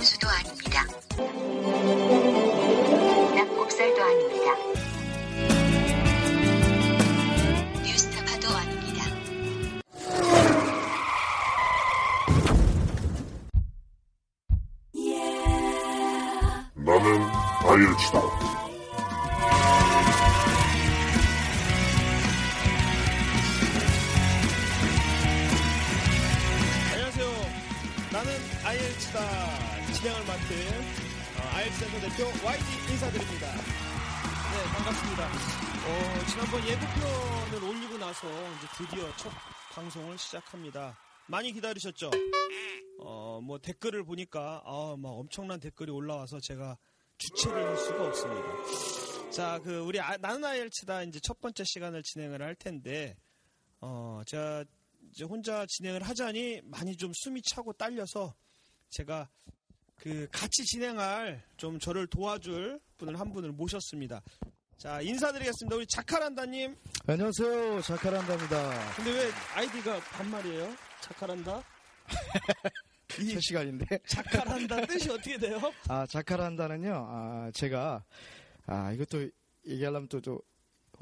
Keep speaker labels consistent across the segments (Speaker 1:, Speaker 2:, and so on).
Speaker 1: 곰수도 아닙니다. 낙곱살도 아닙니다. 뉴스타파도 아닙니다.
Speaker 2: 나는 아이엘치다.
Speaker 3: 대표 YD 인사드립니다. 네, 반갑습니다. 어, 지난번 예고편을 올리고 나서 이제 드디어 첫 방송을 시작합니다. 많이 기다리셨죠? 어, 뭐 댓글을 보니까 아, 막 엄청난 댓글이 올라와서 제가 주체를 할 수가 없습니다. 자, 그 우리 아- 나는 아이엘치다 이제 첫 번째 시간을 진행을 할 텐데 어, 제가 이제 혼자 진행을 하자니 많이 좀 숨이 차고 딸려서 제가 그 같이 진행할 좀 저를 도와줄 분을 한 분을 모셨습니다. 자 인사드리겠습니다. 우리 자카란다님.
Speaker 4: 안녕하세요. 자카란다입니다.
Speaker 3: 근데 왜 아이디가 반말이에요? 자카란다?
Speaker 4: 이첫 시간인데.
Speaker 3: 자카란다 뜻이 어떻게 돼요?
Speaker 4: 아, 자카란다는요, 아, 제가, 아, 이것도 얘기하려면 또, 또,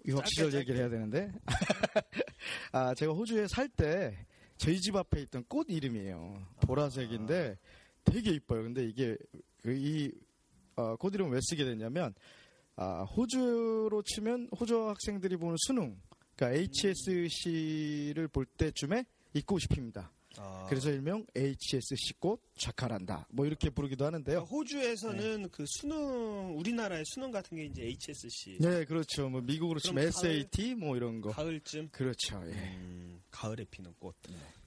Speaker 4: 유학 시절. 얘기를 해야 되는데. 아, 제가 호주에 살 때, 저희 집 앞에 있던 꽃 이름이에요. 보라색인데, 되게 이뻐요. 근데 이게, 그 이, 어, 꽃 이름을 왜 쓰게 됐냐면, 아, 호주로 치면 호주 학생들이 보는 수능, 그러니까 HSC를 볼 때쯤에 이 꽃이 핍니다. 그래서 일명 HSC 꽃 자카란다. 뭐 이렇게 부르기도 하는데요.
Speaker 3: 호주에서는 그 수능 우리나라의 수능 같은 게 이제 HSC
Speaker 4: 네, 그렇죠. 뭐 미국으로 치면
Speaker 3: 가을-
Speaker 4: SAT 뭐 이런 거.
Speaker 3: 가을쯤
Speaker 4: 그렇죠. 예.
Speaker 3: 음, 가을에 피는 꽃.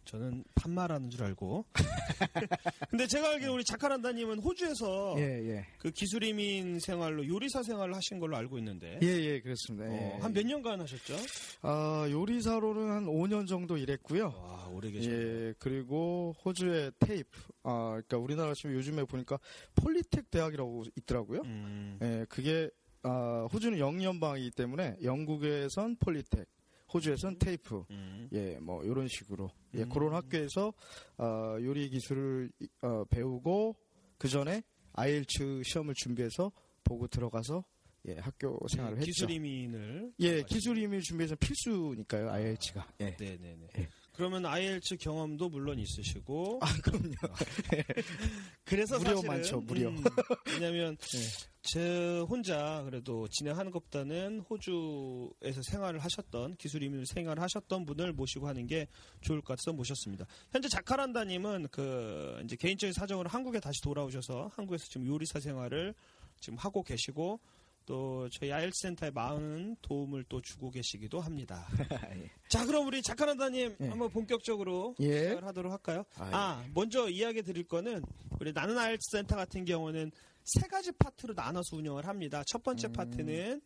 Speaker 3: 저는 판말하는 줄 알고. 근데 제가 알기로 우리 자카란다님은 호주에서
Speaker 4: 예, 예.
Speaker 3: 그 기술이민 생활로 요리사 생활을 하신 걸로 알고 있는데
Speaker 4: 예, 예, 그렇습니다. 예.
Speaker 3: 한몇 년간 하셨죠?
Speaker 4: 아, 요리사로는 한 5년 정도 일했고요.
Speaker 3: 와 오래 계셨네요.
Speaker 4: 예, 그리고 호주의 테이프. 아, 그러니까 우리나라 지금 요즘에 보니까 폴리텍 대학이라고 있더라고요.
Speaker 3: 음,
Speaker 4: 예, 그게 아, 호주는 영연방이기 때문에 영국에선 폴리텍, 호주에선 테이프.
Speaker 3: 음.
Speaker 4: 예, 뭐 이런 식으로 예,
Speaker 3: 음.
Speaker 4: 그런 학교에서 어, 요리 기술을 어, 배우고 그 전에 아이엘츠 시험을 준비해서 보고 들어가서 예, 학교 생활을 했죠.
Speaker 3: 기술 이민을
Speaker 4: 예, 기술 이미 준비해서 필수니까요, 아이엘츠가. 예.
Speaker 3: 네 네 네.
Speaker 4: 예.
Speaker 3: 그러면 IELTS 경험도 물론 있으시고
Speaker 4: 아, 그럼요.
Speaker 3: 그래서
Speaker 4: 무려
Speaker 3: 사실은
Speaker 4: 많죠, 무려.
Speaker 3: 음, 왜냐하면
Speaker 4: 예.
Speaker 3: 제 혼자 그래도 진행하는 것보다는 호주에서 생활을 하셨던 기술 이민 생활을 하셨던 분을 모시고 하는 게 좋을 것 같아서 모셨습니다. 현재 자카란다님은 그 이제 개인적인 사정으로 한국에 다시 돌아오셔서 한국에서 지금 요리사 생활을 지금 하고 계시고 또 저희 아이엘츠 센터에 많은 도움을 또 주고 계시기도 합니다.
Speaker 4: 예.
Speaker 3: 자, 그럼 우리 자카란다님
Speaker 4: 예.
Speaker 3: 한번 본격적으로
Speaker 4: 예.
Speaker 3: 시작을 하도록 할까요?
Speaker 4: 아,
Speaker 3: 아, 먼저 이야기 드릴 거는 우리 나는 아이엘츠 센터 같은 경우는 세 가지 파트로 나눠서 운영을 합니다. 첫 번째
Speaker 4: 음.
Speaker 3: 파트는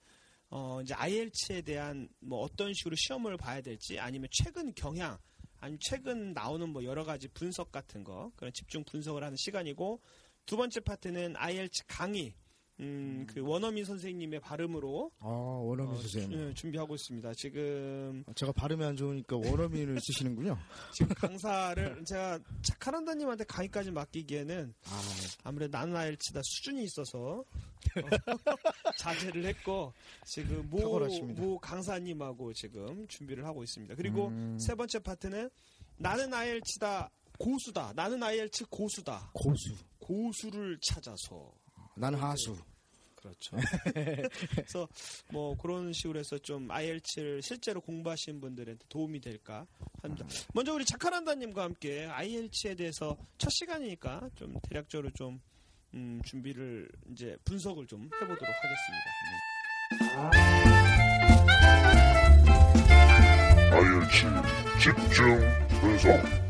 Speaker 3: 어, 이제 IELTS에 대한 뭐 어떤 식으로 시험을 봐야 될지 아니면 최근 경향 아니면 최근 나오는 뭐 여러 가지 분석 같은 거 그런 집중 분석을 하는 시간이고 두 번째 파트는 IELTS 강의 음, 그 원어민 선생님의 발음으로
Speaker 4: 아, 원어민
Speaker 3: 어,
Speaker 4: 선생님.
Speaker 3: 주- 준비하고 있습니다. 지금
Speaker 4: 제가 발음이 안 좋으니까 원어민을 쓰시는군요.
Speaker 3: 지금 강사를 제가 자카란다님한테 강의까지 맡기기에는
Speaker 4: 아,
Speaker 3: 아무래도 나는 아일치다 수준이 있어서 어, 자제를 했고 지금 모,
Speaker 4: 탁월하십니다.
Speaker 3: 모 강사님하고 지금 준비를 하고 있습니다. 그리고
Speaker 4: 음.
Speaker 3: 세 번째 파트는 나는 아일치다 고수다. 나는 아일치 고수다.
Speaker 4: 고수.
Speaker 3: 고수를 찾아서
Speaker 4: 나는 하수.
Speaker 3: 그렇죠. 그래서 뭐 그런 식으로 해서 좀 IELTS를 실제로 공부하시는 분들한테 도움이 될까 합니다. 먼저 우리 자카란다님과 함께 IELTS에 대해서 첫 시간이니까 좀 대략적으로 좀 음, 준비를 이제 분석을 좀 해보도록 하겠습니다.
Speaker 2: 아이엘치 집중 분석.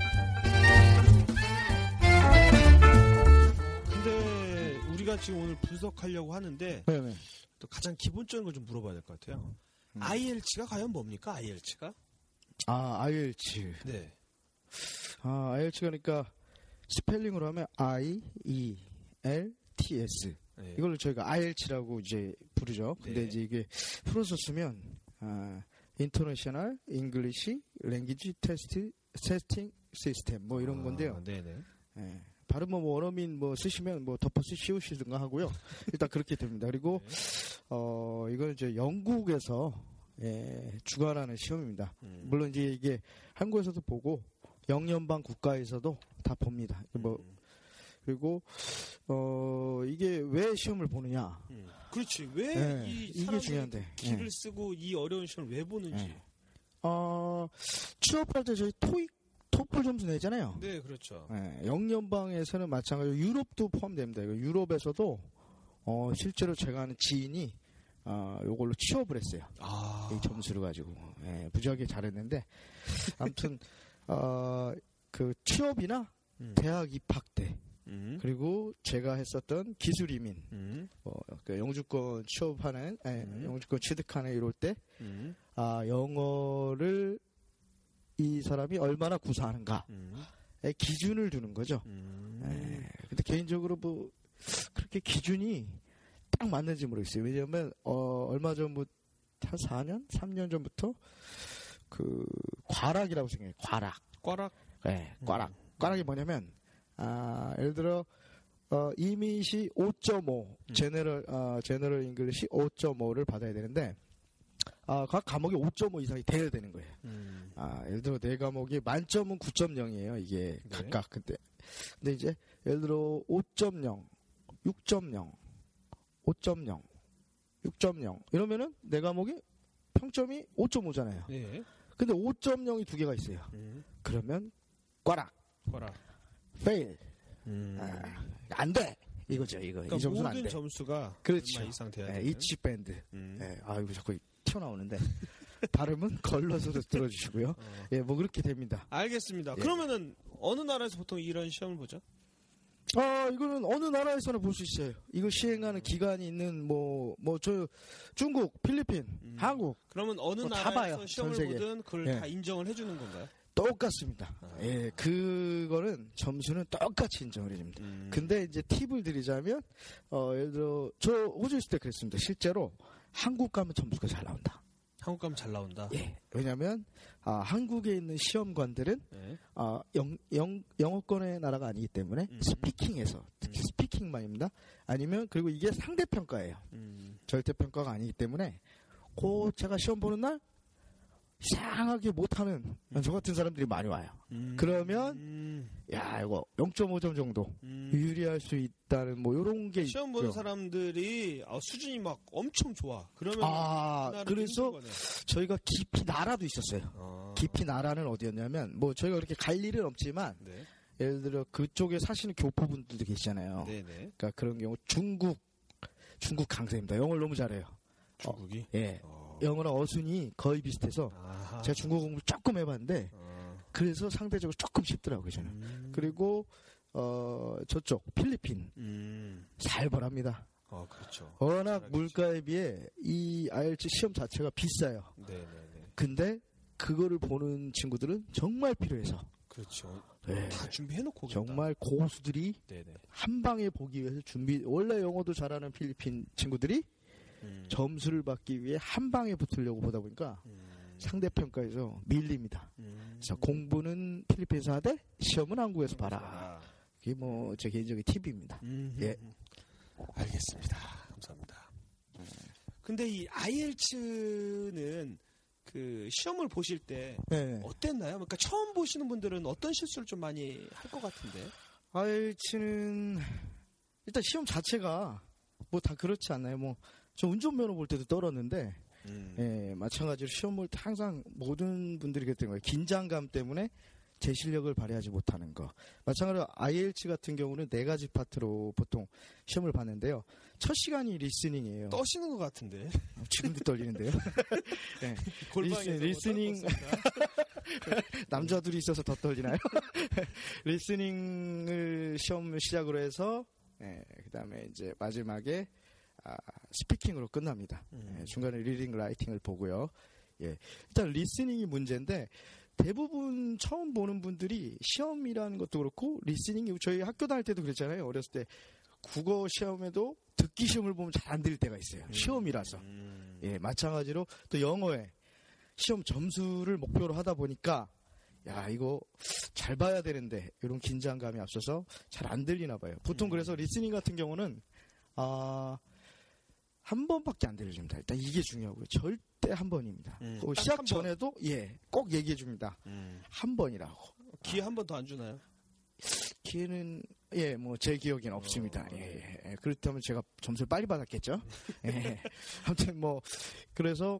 Speaker 3: 우리가 지금 오늘 분석하려고 하는데
Speaker 4: 네네.
Speaker 3: 또 가장 기본적인 걸 좀 물어봐야 될 것 같아요.
Speaker 4: 음.
Speaker 3: IELTS가 과연 뭡니까? IELTS가?
Speaker 4: 아, IELTS.
Speaker 3: 네.
Speaker 4: 아, IELTS 그러니까 스펠링으로 하면 I E L T S.
Speaker 3: 네.
Speaker 4: 이걸 저희가 IELTS라고 이제 부르죠. 근데
Speaker 3: 네.
Speaker 4: 이제 이게 풀어서 쓰면 아, International English Language Test Testing System 뭐 이런 건데요.
Speaker 3: 아, 네네.
Speaker 4: 예. 발음은 뭐 원어민 뭐 쓰시면 뭐 덮어쓰 씌우시든가 하고요. 일단 그렇게 됩니다. 그리고 어 이거는 이제 영국에서 예, 주관하는 시험입니다.
Speaker 3: 음.
Speaker 4: 물론 이제 이게 한국에서도 보고 영연방 국가에서도 다 봅니다. 뭐
Speaker 3: 음.
Speaker 4: 그리고 어 이게 왜 시험을 보느냐?
Speaker 3: 음. 그렇지. 왜
Speaker 4: 네,
Speaker 3: 이
Speaker 4: 이게 중요한데.
Speaker 3: 기를
Speaker 4: 네.
Speaker 3: 쓰고 이 어려운 시험을 왜 보는지.
Speaker 4: 네. 어 취업할 때 저희 토익 토플 점수 내잖아요.
Speaker 3: 네, 그렇죠.
Speaker 4: 예, 영연방에서는 마찬가지로 유럽도 포함됩니다. 유럽에서도 어, 실제로 제가 아는 지인이 어, 요걸로 취업을 했어요.
Speaker 3: 아.
Speaker 4: 이 점수를 가지고 예, 부지하게 잘했는데 아무튼 어, 그 취업이나
Speaker 3: 음.
Speaker 4: 대학 입학 때
Speaker 3: 음.
Speaker 4: 그리고 제가 했었던 기술 이민
Speaker 3: 음.
Speaker 4: 어, 그 영주권 취업하는 예,
Speaker 3: 음.
Speaker 4: 영주권 취득하는 이럴 때
Speaker 3: 음.
Speaker 4: 아, 영어를 이 사람이 얼마나 구사하는가의
Speaker 3: 음.
Speaker 4: 기준을 두는 거죠.
Speaker 3: 음.
Speaker 4: 예, 근데 개인적으로 뭐 그렇게 기준이 딱 맞는지 모르겠어요. 왜냐하면 어, 얼마 전부터 한 4년, 3년 전부터 그 과락이라고 생각해요. 과락.
Speaker 3: 꽈락.
Speaker 4: 예, 과락. 과락이 뭐냐면 아, 예를 들어 어, 이민 시 5.5, general 어, general English 5.5를 받아야 되는데 아, 각 과목이 5.5 이상이 돼야 되는 거예요.
Speaker 3: 음.
Speaker 4: 아, 예를 들어 네 과목이 만점은 9.0이에요. 이게
Speaker 3: 네.
Speaker 4: 각각 근데 근데 이제 예를 들어 5.0, 6.0, 5.0, 6.0 이러면은 네 과목이 평점이 5.5잖아요.
Speaker 3: 네.
Speaker 4: 근데 5.0이 두 개가 있어요.
Speaker 3: 음.
Speaker 4: 그러면 꽈락,
Speaker 3: 꽈락.
Speaker 4: fail,
Speaker 3: 음.
Speaker 4: 아, 안 돼. 이거죠, 이거.
Speaker 3: 그러니까
Speaker 4: 이 점수는 안
Speaker 3: 모든
Speaker 4: 돼.
Speaker 3: 점수가
Speaker 4: 그렇죠.
Speaker 3: 이상 돼야
Speaker 4: 예,
Speaker 3: 되는.
Speaker 4: 이치 밴드.
Speaker 3: 음.
Speaker 4: 예, 아이고 자꾸 튀어나오는데 발음은 걸러서 들어주시고요.
Speaker 3: 어.
Speaker 4: 예, 뭐 그렇게 됩니다.
Speaker 3: 알겠습니다.
Speaker 4: 예.
Speaker 3: 그러면은 어느 나라에서 보통 이런 시험을 보죠?
Speaker 4: 아, 이거는 어느 나라에서나 볼 수 있어요. 이거 시행하는 기간이 있는 뭐 뭐 저 중국, 필리핀,
Speaker 3: 음.
Speaker 4: 한국
Speaker 3: 그러면 어느
Speaker 4: 뭐다
Speaker 3: 나라에서 시험을. 보든 그걸
Speaker 4: 예.
Speaker 3: 다 인정을 해주는 건가요?
Speaker 4: 똑같습니다.
Speaker 3: 아.
Speaker 4: 예, 그거는 점수는 똑같이 인정을 해줍니다.
Speaker 3: 음.
Speaker 4: 근데 이제 팁을 드리자면 어, 예를 들어 저 호주 있을 때 그랬습니다. 실제로 한국 가면 점수가 잘 나온다.
Speaker 3: 한국 가면 잘 나온다.
Speaker 4: 예. 왜냐하면 아, 한국에 있는 시험관들은
Speaker 3: 네.
Speaker 4: 아, 영, 영, 영어권의 나라가 아니기 때문에
Speaker 3: 음.
Speaker 4: 스피킹에서 특히
Speaker 3: 음.
Speaker 4: 스피킹만입니다. 아니면 그리고 이게 상대평가예요.
Speaker 3: 음.
Speaker 4: 절대평가가 아니기 때문에 고 제가 시험 보는 날 이상하게 못하는 저 같은 사람들이 많이 와요.
Speaker 3: 음.
Speaker 4: 그러면
Speaker 3: 음.
Speaker 4: 야 이거 0.5점 정도
Speaker 3: 음.
Speaker 4: 유리할 수 있다는 뭐 이런 게
Speaker 3: 시험. 보는 사람들이 아, 수준이 막 엄청 좋아. 그러면
Speaker 4: 아 그래서. 저희가 깊이 나라도 있었어요.
Speaker 3: 아.
Speaker 4: 깊이 나라는 어디였냐면 뭐 저희가 그렇게 갈 일은 없지만
Speaker 3: 네.
Speaker 4: 예를 들어 그쪽에 사시는 교포분들도 계시잖아요.
Speaker 3: 네네.
Speaker 4: 그러니까 그런 경우 중국 중국 강세입니다. 영어를 너무 잘해요.
Speaker 3: 중국이.
Speaker 4: 예.
Speaker 3: 어.
Speaker 4: 영어랑 어순이 거의 비슷해서
Speaker 3: 아하.
Speaker 4: 제가 중국 공부 조금 해봤는데
Speaker 3: 어.
Speaker 4: 그래서 상대적으로 조금 쉽더라고요 저는.
Speaker 3: 음.
Speaker 4: 그리고 어 저쪽 필리핀
Speaker 3: 음.
Speaker 4: 살벌합니다.
Speaker 3: 어 그렇죠.
Speaker 4: 워낙. 물가에 비해 이 IELTS 시험 자체가 비싸요.
Speaker 3: 네 네 네.
Speaker 4: 근데 그거를 보는 친구들은 정말 필요해서
Speaker 3: 그렇죠.
Speaker 4: 네.
Speaker 3: 다 준비해놓고.
Speaker 4: 정말 고수들이
Speaker 3: 네네.
Speaker 4: 한 방에 보기 위해서 준비 원래 영어도 잘하는 필리핀 친구들이
Speaker 3: 음.
Speaker 4: 점수를 받기 위해 한 방에 붙으려고 보다 보니까
Speaker 3: 음.
Speaker 4: 상대 평가에서 밀립니다.
Speaker 3: 음.
Speaker 4: 그래서 공부는 필리핀에서 하되 시험은 한국에서 봐라.
Speaker 3: 아.
Speaker 4: 이게 뭐 제 개인적인 팁입니다.
Speaker 3: 음.
Speaker 4: 예.
Speaker 3: 알겠습니다. 감사합니다. 근데 이 IELTS는 그 시험을 보실 때
Speaker 4: 네.
Speaker 3: 어땠나요? 그러니까 처음 보시는 분들은 어떤 실수를 좀 많이 할 것 같은데.
Speaker 4: IELTS는 일단 시험 자체가 뭐 다 그렇지 않나요? 뭐 저 운전면허 볼 때도 떨었는데
Speaker 3: 음.
Speaker 4: 예, 마찬가지로 시험 볼 때 항상 모든 분들이 그랬던 거예요. 긴장감 때문에 제 실력을 발휘하지 못하는 거. 마찬가지로 IELTS 같은 경우는 네 가지 파트로 보통 시험을 봤는데요. 첫 시간이 listening이에요.
Speaker 3: 떠시는 것 같은데.
Speaker 4: 지금도 떨리는데요. 예,
Speaker 3: 골방에서 뭐 listening.
Speaker 4: 남자들이 있어서 더 떨리나요? listening을 시험 시작으로 해서 예, 그다음에 이제 마지막에 아, speaking으로 끝납니다.
Speaker 3: 음.
Speaker 4: 예, 중간에 reading, writing을 보고요. 예, 일단 listening이 문제인데 대부분 처음 보는 분들이 시험이라는 것도 그렇고 listening이 저희 학교 다닐 때도 그랬잖아요. 어렸을 때 국어 시험에도 듣기 시험을 보면 잘 안 들릴 때가 있어요. 시험이라서.
Speaker 3: 음.
Speaker 4: 예, 마찬가지로 또 영어에 시험 점수를 목표로 하다 보니까 야, 이거 잘 봐야 되는데 이런 긴장감이 앞서서 잘 안 들리나 봐요. 보통
Speaker 3: 음.
Speaker 4: 그래서 리스닝 같은 경우는 아, 한 번밖에 안 들려줍니다. 일단 이게 중요하고요. 절대 한 번입니다.
Speaker 3: 음,
Speaker 4: 시작
Speaker 3: 번.
Speaker 4: 전에도 예, 꼭 얘기해 줍니다.
Speaker 3: 음.
Speaker 4: 한 번이라고.
Speaker 3: 기회 한 번 더 안 주나요?
Speaker 4: 기회는 예, 뭐 제 기억에는 없습니다.
Speaker 3: 어,
Speaker 4: 예, 예, 예. 그렇다면 제가 점수를 빨리 받았겠죠. 예. 아무튼 뭐 그래서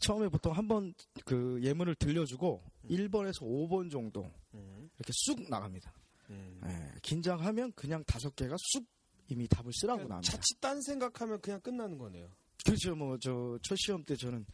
Speaker 4: 처음에 보통 한 번 그 예문을 들려주고 1번에서 5번 정도
Speaker 3: 음.
Speaker 4: 이렇게 쑥 나갑니다.
Speaker 3: 음.
Speaker 4: 예, 긴장하면 그냥 다섯 개가 쑥 이미 답을 쓰라고
Speaker 3: 그냥
Speaker 4: 나옵니다.
Speaker 3: 자칫 딴 생각하면 그냥 끝나는 거네요.
Speaker 4: 그렇죠. 뭐 저 첫 시험 때 저는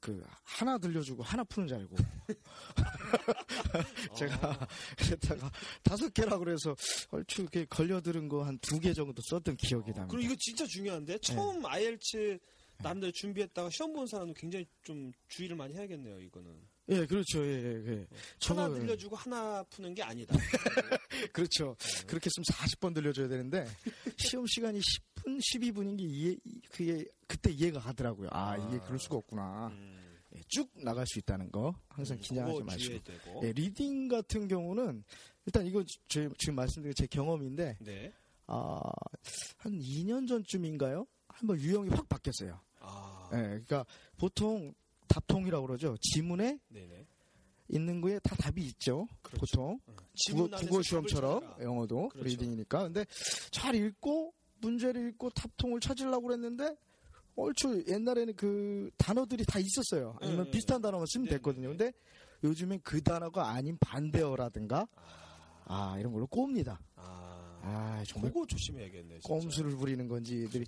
Speaker 4: 그 하나 들려주고 하나 푸는 줄 알고 제가 그랬다가 다섯 개라 그래서 얼추 이렇게 걸려들은 거 한 두 개 정도 썼던 기억이 납니다.
Speaker 3: 그리고 이거 진짜 중요한데 처음 IELTS 남들 준비했다가 시험 본 사람도 굉장히 좀 주의를 많이 해야겠네요. 이거는
Speaker 4: 예, 그렇죠. 예, 예. 예.
Speaker 3: 하나
Speaker 4: 저거-
Speaker 3: 들려주고 하나 푸는 게 아니다.
Speaker 4: 그렇죠. 그렇게 했으면 40번 들려줘야 되는데 시험 시간이 10분, 12분인 게 이해, 그게 그때 이해가 가더라고요. 아, 이게 그럴 수가 없구나.
Speaker 3: 음.
Speaker 4: 예, 쭉 나갈 수 있다는 거 항상 긴장하지
Speaker 3: 그거
Speaker 4: 마시고. 예, reading 같은 경우는 일단 이거 저, 지금 말씀드린 제 경험인데
Speaker 3: 네.
Speaker 4: 아, 한 2년 전쯤인가요? 한번 유형이 확 바뀌었어요.
Speaker 3: 아.
Speaker 4: 예, 그러니까 보통 답통이라고 그러죠. 지문에
Speaker 3: 네네.
Speaker 4: 있는 거에 다 답이 있죠.
Speaker 3: 그렇죠.
Speaker 4: 보통
Speaker 3: 어,
Speaker 4: 국어, 시험처럼. 영어도
Speaker 3: 그렇죠.
Speaker 4: reading이니까. 근데 잘 읽고 문제를 읽고 답통을 찾으려고 그랬는데 얼추 옛날에는 그 단어들이 다 있었어요. 아니면
Speaker 3: 네,
Speaker 4: 비슷한 단어만 쓰면
Speaker 3: 네,
Speaker 4: 됐거든요.
Speaker 3: 네,
Speaker 4: 근데 요즘엔 그 단어가 아닌 반대어라든가 아 이런 걸로 꼽니다.
Speaker 3: 아.
Speaker 4: 아 정말
Speaker 3: 그거 조심해야겠네. 진짜.
Speaker 4: 꼼수를 부리는 건지 애들이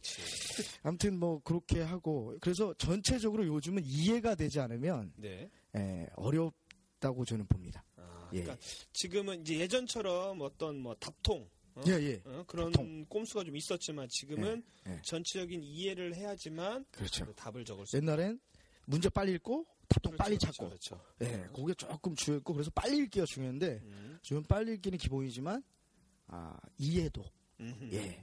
Speaker 4: 아무튼 뭐 그렇게 하고 그래서 전체적으로 요즘은 이해가 되지 않으면
Speaker 3: 네.
Speaker 4: 예, 어렵다고 저는 봅니다.
Speaker 3: 아,
Speaker 4: 예.
Speaker 3: 그러니까 지금은 이제 예전처럼 어떤 뭐 답통 어?
Speaker 4: 예, 예.
Speaker 3: 어, 그런
Speaker 4: 답통.
Speaker 3: 꼼수가 좀 있었지만 지금은
Speaker 4: 예, 예.
Speaker 3: 전체적인 이해를 해야지만
Speaker 4: 그렇죠.
Speaker 3: 그 답을 적을 수
Speaker 4: 옛날엔 문제 빨리 읽고 답도
Speaker 3: 그렇죠,
Speaker 4: 빨리
Speaker 3: 그렇죠,
Speaker 4: 찾고
Speaker 3: 그렇죠.
Speaker 4: 예, 그게 조금 중요했고 그래서 빨리 읽기가 중요한데
Speaker 3: 음.
Speaker 4: 지금 빨리 읽기는 기본이지만 아, 이해도. 예.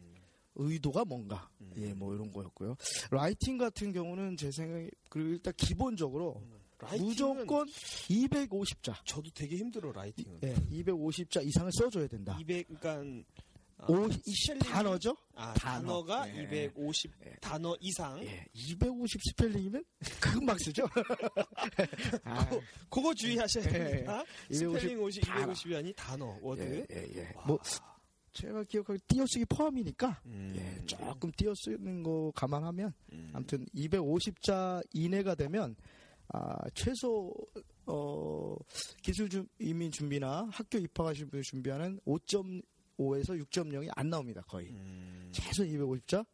Speaker 4: 의도가 뭔가
Speaker 3: 음.
Speaker 4: 예, 뭐 이런 거였고요. 라이팅 같은 경우는 제 생각에 그리고 일단 기본적으로
Speaker 3: writing은
Speaker 4: 무조건 250자
Speaker 3: 저도 되게 힘들어 writing은.
Speaker 4: 예, 250자 이상을 써줘야 된다.
Speaker 3: 200 그러니까 아,
Speaker 4: 오, 이
Speaker 3: 스펠링이-
Speaker 4: 단어죠?
Speaker 3: 아,
Speaker 4: 단어.
Speaker 3: 단어 가
Speaker 4: 예.
Speaker 3: 250
Speaker 4: 예.
Speaker 3: 단어 이상.
Speaker 4: 예, 250 스펠링이면 금방 쓰죠. 아,
Speaker 3: 그거 주의하셔야
Speaker 4: 예.
Speaker 3: 됩니다.
Speaker 4: 250
Speaker 3: 스펠링 50,
Speaker 4: 단어.
Speaker 3: 250이 아니 단어 word.
Speaker 4: 예, 예, 예.
Speaker 3: 와.
Speaker 4: 뭐 제가 기억하기 띄어쓰기 포함이니까
Speaker 3: 음.
Speaker 4: 예, 조금 띄어쓰는 거 감안하면
Speaker 3: 음.
Speaker 4: 아무튼 250자 이내가 되면 아, 최소 어, 기술 준- 이민 준비나 학교 입학하신 분 준비하는 5.5에서 6.0이 안 나옵니다 거의
Speaker 3: 음.
Speaker 4: 최소 250자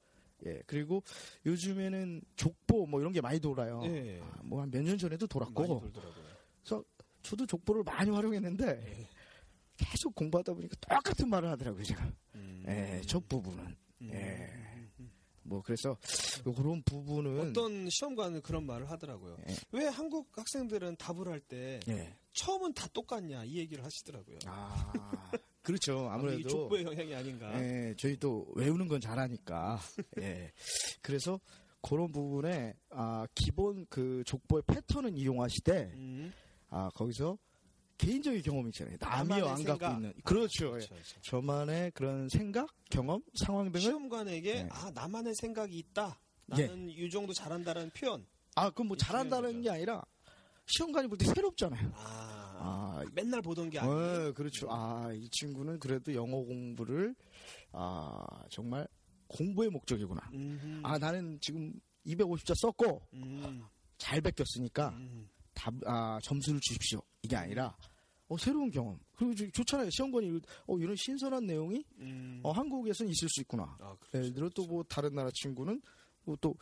Speaker 4: 예 그리고 요즘에는 족보 뭐 이런 게 많이 돌아요
Speaker 3: 예.
Speaker 4: 뭐한 몇 년 전에도 돌았고
Speaker 3: 돌더라고요.
Speaker 4: 저도 족보를 많이 활용했는데
Speaker 3: 예.
Speaker 4: 계속 공부하다 보니까 똑같은 말을 하더라고요 제가
Speaker 3: 음.
Speaker 4: 예, 첫 부분은
Speaker 3: 음.
Speaker 4: 예. 뭐 그래서 그런 부분은
Speaker 3: 어떤 시험관은 그런 말을 하더라고요.
Speaker 4: 예.
Speaker 3: 왜 한국 학생들은 답을 할때
Speaker 4: 예.
Speaker 3: 처음은 다 똑같냐 이 얘기를 하시더라고요.
Speaker 4: 아 그렇죠 아무래도
Speaker 3: 족보의 영향이 아닌가.
Speaker 4: 예, 저희도 외우는 건 잘하니까 예 그래서 그런 부분에 아 기본 그 족보의 패턴은 이용하시되
Speaker 3: 음.
Speaker 4: 아 거기서 개인적인 경험이 있잖아요 남이 안
Speaker 3: 생각.
Speaker 4: 갖고 있는 그렇죠, 예.
Speaker 3: 그렇죠, 그렇죠.
Speaker 4: 저만의 그런 생각 경험 상황 등을
Speaker 3: 시험관에게
Speaker 4: 네.
Speaker 3: 아 나만의 생각이 있다. 나는 이 정도 잘한다는 표현.
Speaker 4: 아 그럼 뭐 잘한다는. 게 아니라 시험관이 볼 때 새롭잖아요
Speaker 3: 아,
Speaker 4: 아
Speaker 3: 맨날 보던 게 아니에요.
Speaker 4: 네, 그렇죠. 아, 이 친구는 그래도 영어 공부를, 아, 정말 공부의 목적이구나.
Speaker 3: 음흠.
Speaker 4: 아, 나는 지금 250자 썼고,
Speaker 3: 음.
Speaker 4: 잘 베꼈으니까,
Speaker 3: 음.
Speaker 4: 답, 아, 점수를 주십시오. 이게 아니라, 어, 새로운 경험. 그리고 좋- 좋잖아요. 시험관이, 어, 이런 신선한 내용이,
Speaker 3: 음.
Speaker 4: 어, 한국에서는 있을 수 있구나.
Speaker 3: 아, 그렇죠,
Speaker 4: 예를 들어 또 뭐, 다른 나라 친구는, 뭐 또,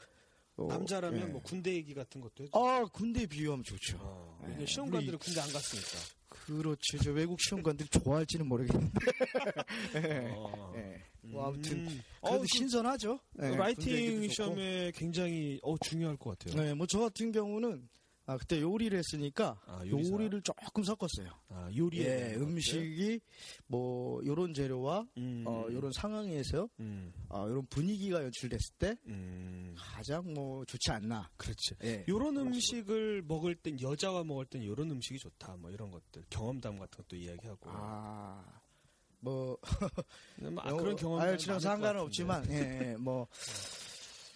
Speaker 4: 어,
Speaker 3: 남자라면
Speaker 4: 예.
Speaker 3: 뭐 군대 얘기 같은 것도 해줘.
Speaker 4: 아, 군대 비유하면 좋죠.
Speaker 3: 어,
Speaker 4: 예.
Speaker 3: 시험관들은 군대 안 갔으니까.
Speaker 4: 그렇죠. 저 외국 시험관들이 좋아할지는 모르겠는데. 예.
Speaker 3: 어.
Speaker 4: 예. 뭐 아무튼
Speaker 3: 음.
Speaker 4: 그래도
Speaker 3: 어, 그
Speaker 4: 신선하죠. 예,
Speaker 3: 라이팅. 시험에 굉장히 어, 중요할 것 같아요.
Speaker 4: 네, 뭐 저 같은 경우는 아, 그때 요리를 했으니까
Speaker 3: 아.
Speaker 4: 요리를 조금 섞었어요.
Speaker 3: 아, 요리에
Speaker 4: 예. 음식이 뭐 요런 재료와
Speaker 3: 음.
Speaker 4: 어, 요런 상황에서
Speaker 3: 음.
Speaker 4: 어, 요런 분위기가 연출됐을 때
Speaker 3: 음.
Speaker 4: 가장 뭐 좋지 않나.
Speaker 3: 그렇지.
Speaker 4: 예.
Speaker 3: 요런 음식을 먹을 땐 여자와 먹을 땐 요런 음식이 좋다. 뭐 이런 것들 경험담 같은 것도 이야기하고.
Speaker 4: 아, 뭐
Speaker 3: 뭐 아,
Speaker 4: 어,
Speaker 3: 그런 경험
Speaker 4: 아유치랑 상관은 없지만 예, 예, 뭐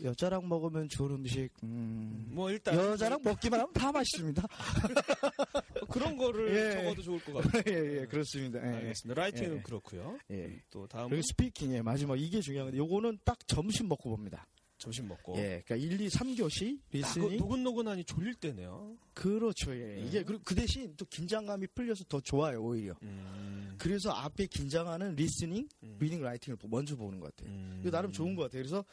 Speaker 4: 여자랑 먹으면 좋은 음식 음,
Speaker 3: 뭐 일단
Speaker 4: 여자랑 먹기만 하면 다 맛있습니다.
Speaker 3: 뭐 그런 거를
Speaker 4: 예.
Speaker 3: 적어도 좋을 것 같아요.
Speaker 4: 예, 예, 그렇습니다. 예,
Speaker 3: 알겠습니다. 라이팅은
Speaker 4: 예.
Speaker 3: 그렇고요.
Speaker 4: 예.
Speaker 3: 또 다음은
Speaker 4: 그리고 스피킹의 마지막 이게 중요한 건데 요거는 딱 점심 먹고 봅니다.
Speaker 3: 점심 먹고.
Speaker 4: 예, 그러니까 1, 2, 3교시
Speaker 3: 아, 그
Speaker 4: listening
Speaker 3: 노근노근하니 졸릴 때네요.
Speaker 4: 그렇죠. 예.
Speaker 3: 예.
Speaker 4: 이게 그, 그 대신 또 긴장감이 풀려서 더 좋아요, 오히려.
Speaker 3: 음.
Speaker 4: 그래서 앞에 긴장하는 listening,
Speaker 3: 음.
Speaker 4: reading, writing을 먼저 보는 것 같아요.
Speaker 3: 음.
Speaker 4: 이거 나름 좋은 것 같아요. 그래서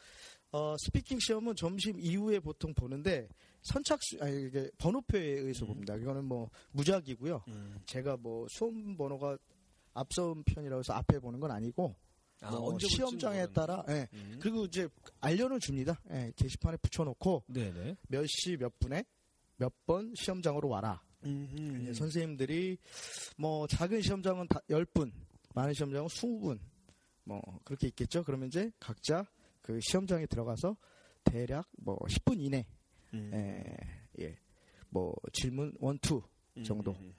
Speaker 4: 어, speaking 시험은 점심 이후에 보통 보는데 선착순 아니 이게 번호표에 의해서
Speaker 3: 음.
Speaker 4: 봅니다. 이거는 뭐 무작위고요.
Speaker 3: 음.
Speaker 4: 제가 뭐 수험 번호가 앞선 편이라고 해서 앞에 보는 건 아니고
Speaker 3: 아,
Speaker 4: 뭐
Speaker 3: 언제
Speaker 4: 시험장에 따라 예.
Speaker 3: 음.
Speaker 4: 그리고 이제 알려는 줍니다. 예, 게시판에 붙여놓고. 몇 시몇 분에 몇 번 시험장으로 와라.
Speaker 3: 음.
Speaker 4: 예, 선생님들이 뭐 작은 시험장은 다 10분, 많은 시험장은 20분 뭐 그렇게 있겠죠. 그러면 이제 각자 그 시험장에 들어가서 대략 뭐 10분 이내
Speaker 3: 음.
Speaker 4: 예, 예. 뭐 질문 1, 2 정도.
Speaker 3: 음.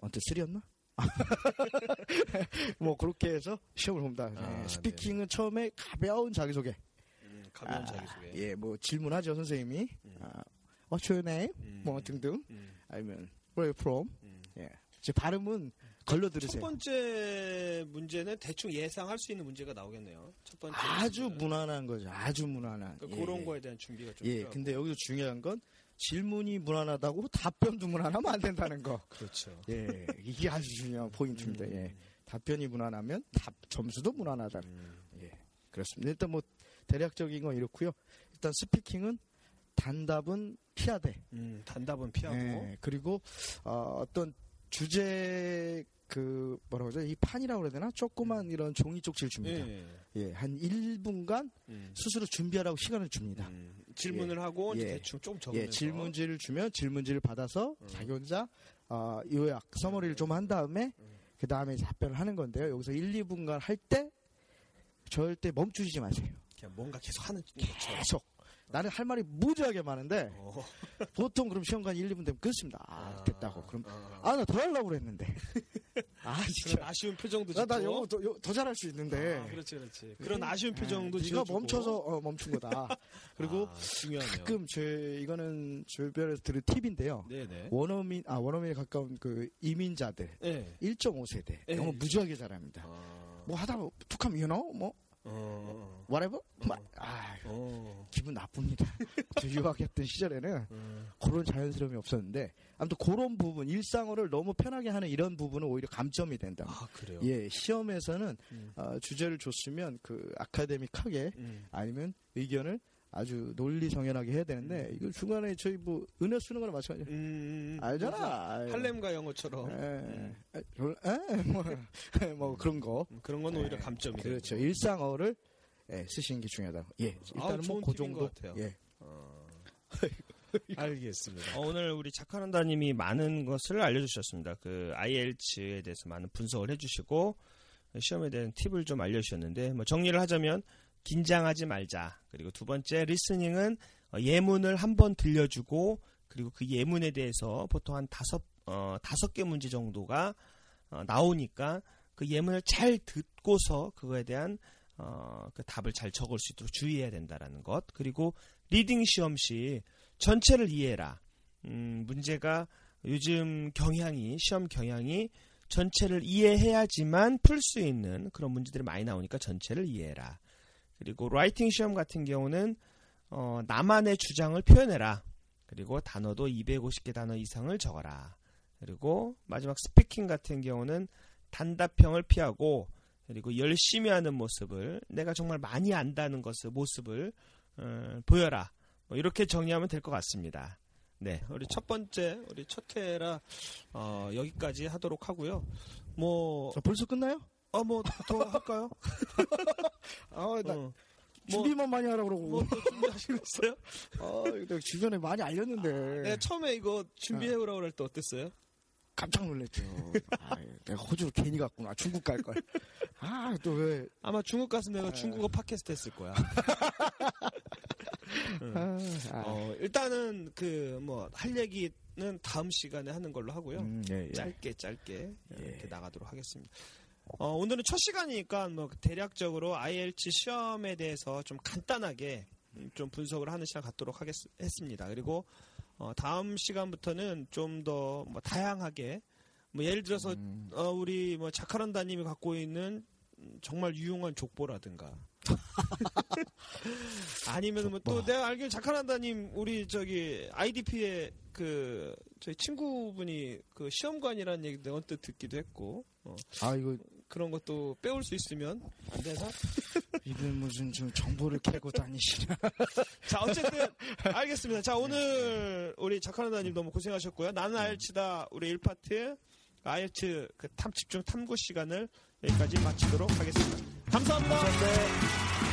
Speaker 4: 언제 3였나? 뭐 그렇게 해서 시험을 봅니다.
Speaker 3: 아,
Speaker 4: 예, 스피킹은 처음에 가벼운 자기소개.
Speaker 3: 음, 가벼운
Speaker 4: 아,
Speaker 3: 자기소개.
Speaker 4: 예, 뭐 질문하죠 선생님이.
Speaker 3: 음.
Speaker 4: 아, What's your name?
Speaker 3: 음.
Speaker 4: 뭐 등등.
Speaker 3: 음.
Speaker 4: 아니면 Where are you from?
Speaker 3: 음.
Speaker 4: 예. 제 발음은 걸러
Speaker 3: 첫
Speaker 4: 들으세요.
Speaker 3: 번째 문제는 대충 예상할 수 있는 문제가 나오겠네요. 첫 번째.
Speaker 4: 아주
Speaker 3: 문제는.
Speaker 4: 무난한 거죠. 아주 무난한.
Speaker 3: 그러니까
Speaker 4: 예,
Speaker 3: 그런
Speaker 4: 예.
Speaker 3: 거에 대한 준비가 좀
Speaker 4: 예,
Speaker 3: 필요하고.
Speaker 4: 근데 여기서 중요한 건 질문이 무난하다고 답변도 무난하면 안 된다는 거.
Speaker 3: 그렇죠.
Speaker 4: 예, 이게 아주 중요한 포인트입니다.
Speaker 3: 음.
Speaker 4: 예. 답변이 무난하면 답 점수도 무난하다.
Speaker 3: 음.
Speaker 4: 예, 그렇습니다. 일단 뭐 대략적인 건 이렇고요. 일단 스피킹은 단답은 피하되.
Speaker 3: 음, 단답은 피하고.
Speaker 4: 예, 그리고 어, 어떤 주제 그 뭐라고 하죠? 이 판이라고 그래야 되나? 조그만 이런 종이 쪽지를 줍니다.
Speaker 3: 예.
Speaker 4: 예, 한 1분간
Speaker 3: 음.
Speaker 4: 스스로 준비하라고 시간을 줍니다.
Speaker 3: 음, 질문을 하고 이제
Speaker 4: 예.
Speaker 3: 대충 좀 적으면서
Speaker 4: 예, 질문지를 주면 질문지를 받아서
Speaker 3: 음.
Speaker 4: 자기 혼자 어, 요약 서머리를 좀 한 다음에
Speaker 3: 음.
Speaker 4: 그 다음에 답변을 하는 건데요. 여기서 1, 2분간 할 때 절대 멈추지 마세요.
Speaker 3: 그냥 뭔가 계속 하는.
Speaker 4: 계속. 나는 할 말이 무지하게 많은데
Speaker 3: 어.
Speaker 4: 보통 그럼 시험관 1, 2분 되면 끊습니다. 아, 됐다고. 그럼
Speaker 3: 아,
Speaker 4: 아나 더 하려고 그랬는데. 아 진짜.
Speaker 3: 아쉬운 표정도
Speaker 4: 나, 나. 영어 더, 요- 더 잘할 수 있는데.
Speaker 3: 아, 그렇지, 그렇지. 그런 아쉬운 표정도
Speaker 4: 네가
Speaker 3: 지어주고.
Speaker 4: 멈춰서 어, 멈춘 거다. 그리고
Speaker 3: 아, 중요하네요.
Speaker 4: 가끔 제 이거는 주변에서 들은 팁인데요.
Speaker 3: 네네.
Speaker 4: 원어민 아 원어민에 가까운 그 이민자들
Speaker 3: 네.
Speaker 4: 1.5세대
Speaker 3: 예.
Speaker 4: 영어 무지하게 잘합니다.
Speaker 3: 아,
Speaker 4: 뭐 하다 뭐 툭하면 you know 뭐
Speaker 3: 어,
Speaker 4: whatever 뭐, 아
Speaker 3: 어,
Speaker 4: 기분 나쁩니다. 저 유학했던 시절에는
Speaker 3: 어.
Speaker 4: 그런 자연스러움이 없었는데 아무튼 그런 부분 일상어를 너무 편하게 하는 이런 부분은 오히려 감점이 된다.
Speaker 3: 아, 그래요?
Speaker 4: 예 시험에서는
Speaker 3: 음.
Speaker 4: 어, 주제를 줬으면 그 아카데믹하게
Speaker 3: 음.
Speaker 4: 아니면 의견을 아주 논리 정연하게 해야 되는데 이거 중간에 저희 뭐 은혜 쓰는 거랑 마찬가지예요.
Speaker 3: 음,
Speaker 4: 알잖아. 아유.
Speaker 3: 할렘과 영어처럼
Speaker 4: 예,
Speaker 3: 음.
Speaker 4: 에, 에, 뭐, 뭐 그런 거.
Speaker 3: 음, 그런 건 오히려
Speaker 4: 예,
Speaker 3: 감점이
Speaker 4: 그렇죠. 일상어를 예, 쓰시는 게 중요하다. 예, 일단은
Speaker 3: 아,
Speaker 4: 뭐그 정도.
Speaker 3: 것 같아요.
Speaker 4: 예.
Speaker 3: 어. 알겠습니다.
Speaker 5: 어, 오늘 우리 작가란다님이 많은 것을 알려주셨습니다. 그 IELTS에 대해서 많은 분석을 해주시고 시험에 대한 팁을 좀 알려주셨는데 뭐 정리를 하자면 긴장하지 말자. 그리고 두 번째 리스닝은 어, 예문을 한 번 들려주고 그리고 그 예문에 대해서 보통 한 다섯 어, 다섯 개 문제 정도가 어, 나오니까 그 예문을 잘 듣고서 그거에 대한 어, 그 답을 잘 적을 수 있도록 주의해야 된다라는 것. 그리고 reading 시험 시 전체를 이해해라. 음, 문제가 요즘 경향이 시험 경향이 전체를 이해해야지만 풀 수 있는 그런 문제들이 많이 나오니까 전체를 이해해라. 그리고 writing 시험 같은 경우는 어, 나만의 주장을 표현해라. 그리고 단어도 250개 단어 이상을 적어라. 그리고 마지막 스피킹 같은 경우는 단답형을 피하고 그리고 열심히 하는 모습을 내가 정말 많이 안다는 것을 모습을 어, 보여라. 뭐 이렇게 정리하면 될 것 같습니다.
Speaker 3: 네, 우리 첫 번째 우리 첫 회라 어, 여기까지 하도록 하고요. 뭐
Speaker 4: 아, 벌써 끝나요?
Speaker 3: 어뭐더 할까요?
Speaker 4: 아, 나
Speaker 3: 어.
Speaker 4: 준비만 많이 하라고 그러고.
Speaker 3: 뭐또 준비하시고 있어요?
Speaker 4: 아, 이거 내가 주변에 많이 알렸는데.
Speaker 3: 네, 처음에 이거 준비해 오라고 그럴 때 어땠어요?
Speaker 4: 깜짝 놀랐죠. 아, 내가 호주로 괜히 갔구나. 중국 갈 걸. 아, 또 왜.
Speaker 3: 아마 중국 갔으면 내가 중국어 팟캐스트 했을 거야.
Speaker 4: 아, 아.
Speaker 3: 어, 일단은 그 뭐 할 얘기는 다음 시간에 하는 걸로 하고요.
Speaker 4: 음, 예, 예.
Speaker 3: 짧게 짧게 이렇게 나가도록 하겠습니다. 어, 오늘은 첫 시간이니까 뭐 대략적으로 IELTS 시험에 대해서 좀 간단하게 음, 좀 분석을 하는 시간 갖도록 하겠, 했습니다. 그리고 어, 다음 시간부터는 좀 더 뭐 다양하게 뭐 예를 들어서
Speaker 4: 음.
Speaker 3: 어, 우리 뭐 자카란다님이 갖고 있는 음, 정말 유용한 족보라든가 아니면 뭐 또 내가 알기로 자카란다님 우리 저기 IDP의 그 저희 친구분이 그 시험관이라는 얘기 내가 언뜻 듣기도 했고 어,
Speaker 4: 아, 이거,
Speaker 3: 그런 것도 빼올 수 있으면 안 돼서
Speaker 4: 이분 무슨 좀 정보를 캐고 다니시냐.
Speaker 3: 자 어쨌든 알겠습니다. 자 오늘 우리 자카란다님 너무 고생하셨고요. 나는 아일치다 우리 1파트 아일츠 그 탐 집중 탐구 시간을 여기까지 마치도록 하겠습니다. 감사합니다.